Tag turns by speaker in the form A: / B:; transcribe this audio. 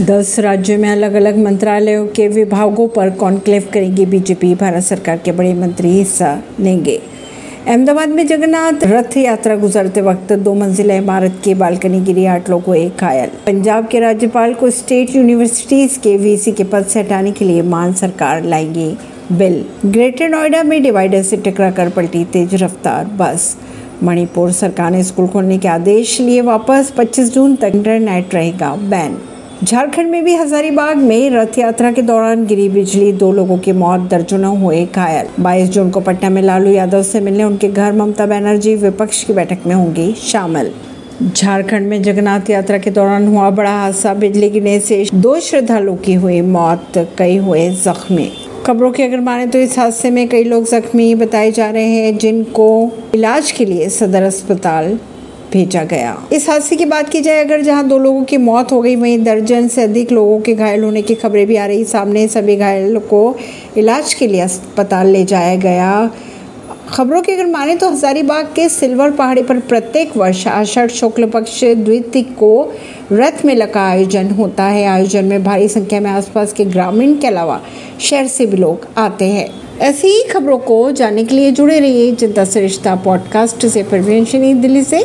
A: दस राज्यों में अलग अलग मंत्रालयों के विभागों पर कॉन्क्लेव करेगी बीजेपी। भारत सरकार के बड़े मंत्री हिस्सा लेंगे। अहमदाबाद में जगन्नाथ रथ यात्रा गुजरते वक्त दो मंजिला इमारत की बालकनी गिरी, आठ लोगों एक घायल। पंजाब के राज्यपाल को स्टेट यूनिवर्सिटीज के वीसी के पद से हटाने के लिए मान सरकार लाएँगी बिल। ग्रेटर नोएडा में डिवाइडर से टकरा कर पलटी तेज रफ्तार बस। मणिपुर सरकार ने स्कूल खोलने के आदेश लिए वापस। 25 जून तक इंटरनेट रहेगा बैन। झारखंड में भी हजारीबाग में रथ यात्रा के दौरान गिरी बिजली, दो लोगों की मौत, दर्जनों हुए घायल। 22 जून को पटना में लालू यादव से मिलने उनके घर ममता बनर्जी विपक्ष की बैठक में होंगी शामिल। झारखंड में जगन्नाथ यात्रा के दौरान हुआ बड़ा हादसा। बिजली गिरने से दो श्रद्धालुओं की हुई मौत, कई हुए जख्मी। खबरों की अगर माने तो इस हादसे में कई लोग जख्मी। बताए जा रहे हैं जिनको इलाज के लिए सदर अस्पताल भेजा गया। इस हादसे की बात की जाए, अगर जहाँ दो लोगों की मौत हो गई, वहीं दर्जन से अधिक लोगों के घायल होने की खबरें भी आ रही। सामने सभी घायलों को इलाज के लिए अस्पताल ले जाया गया। खबरों की अगर माने तो हजारीबाग के सिल्वर पहाड़ी पर प्रत्येक वर्ष आषाढ़ शुक्ल पक्ष द्वितीय को रथ मेला का आयोजन होता है। आयोजन में भारी संख्या में आसपास के ग्रामीण के अलावा शहर से भी लोग आते हैं। ऐसी ही खबरों को जानने के लिए जुड़े रहिए जनता से रिश्ता पॉडकास्ट से। परवीन दिल्ली से।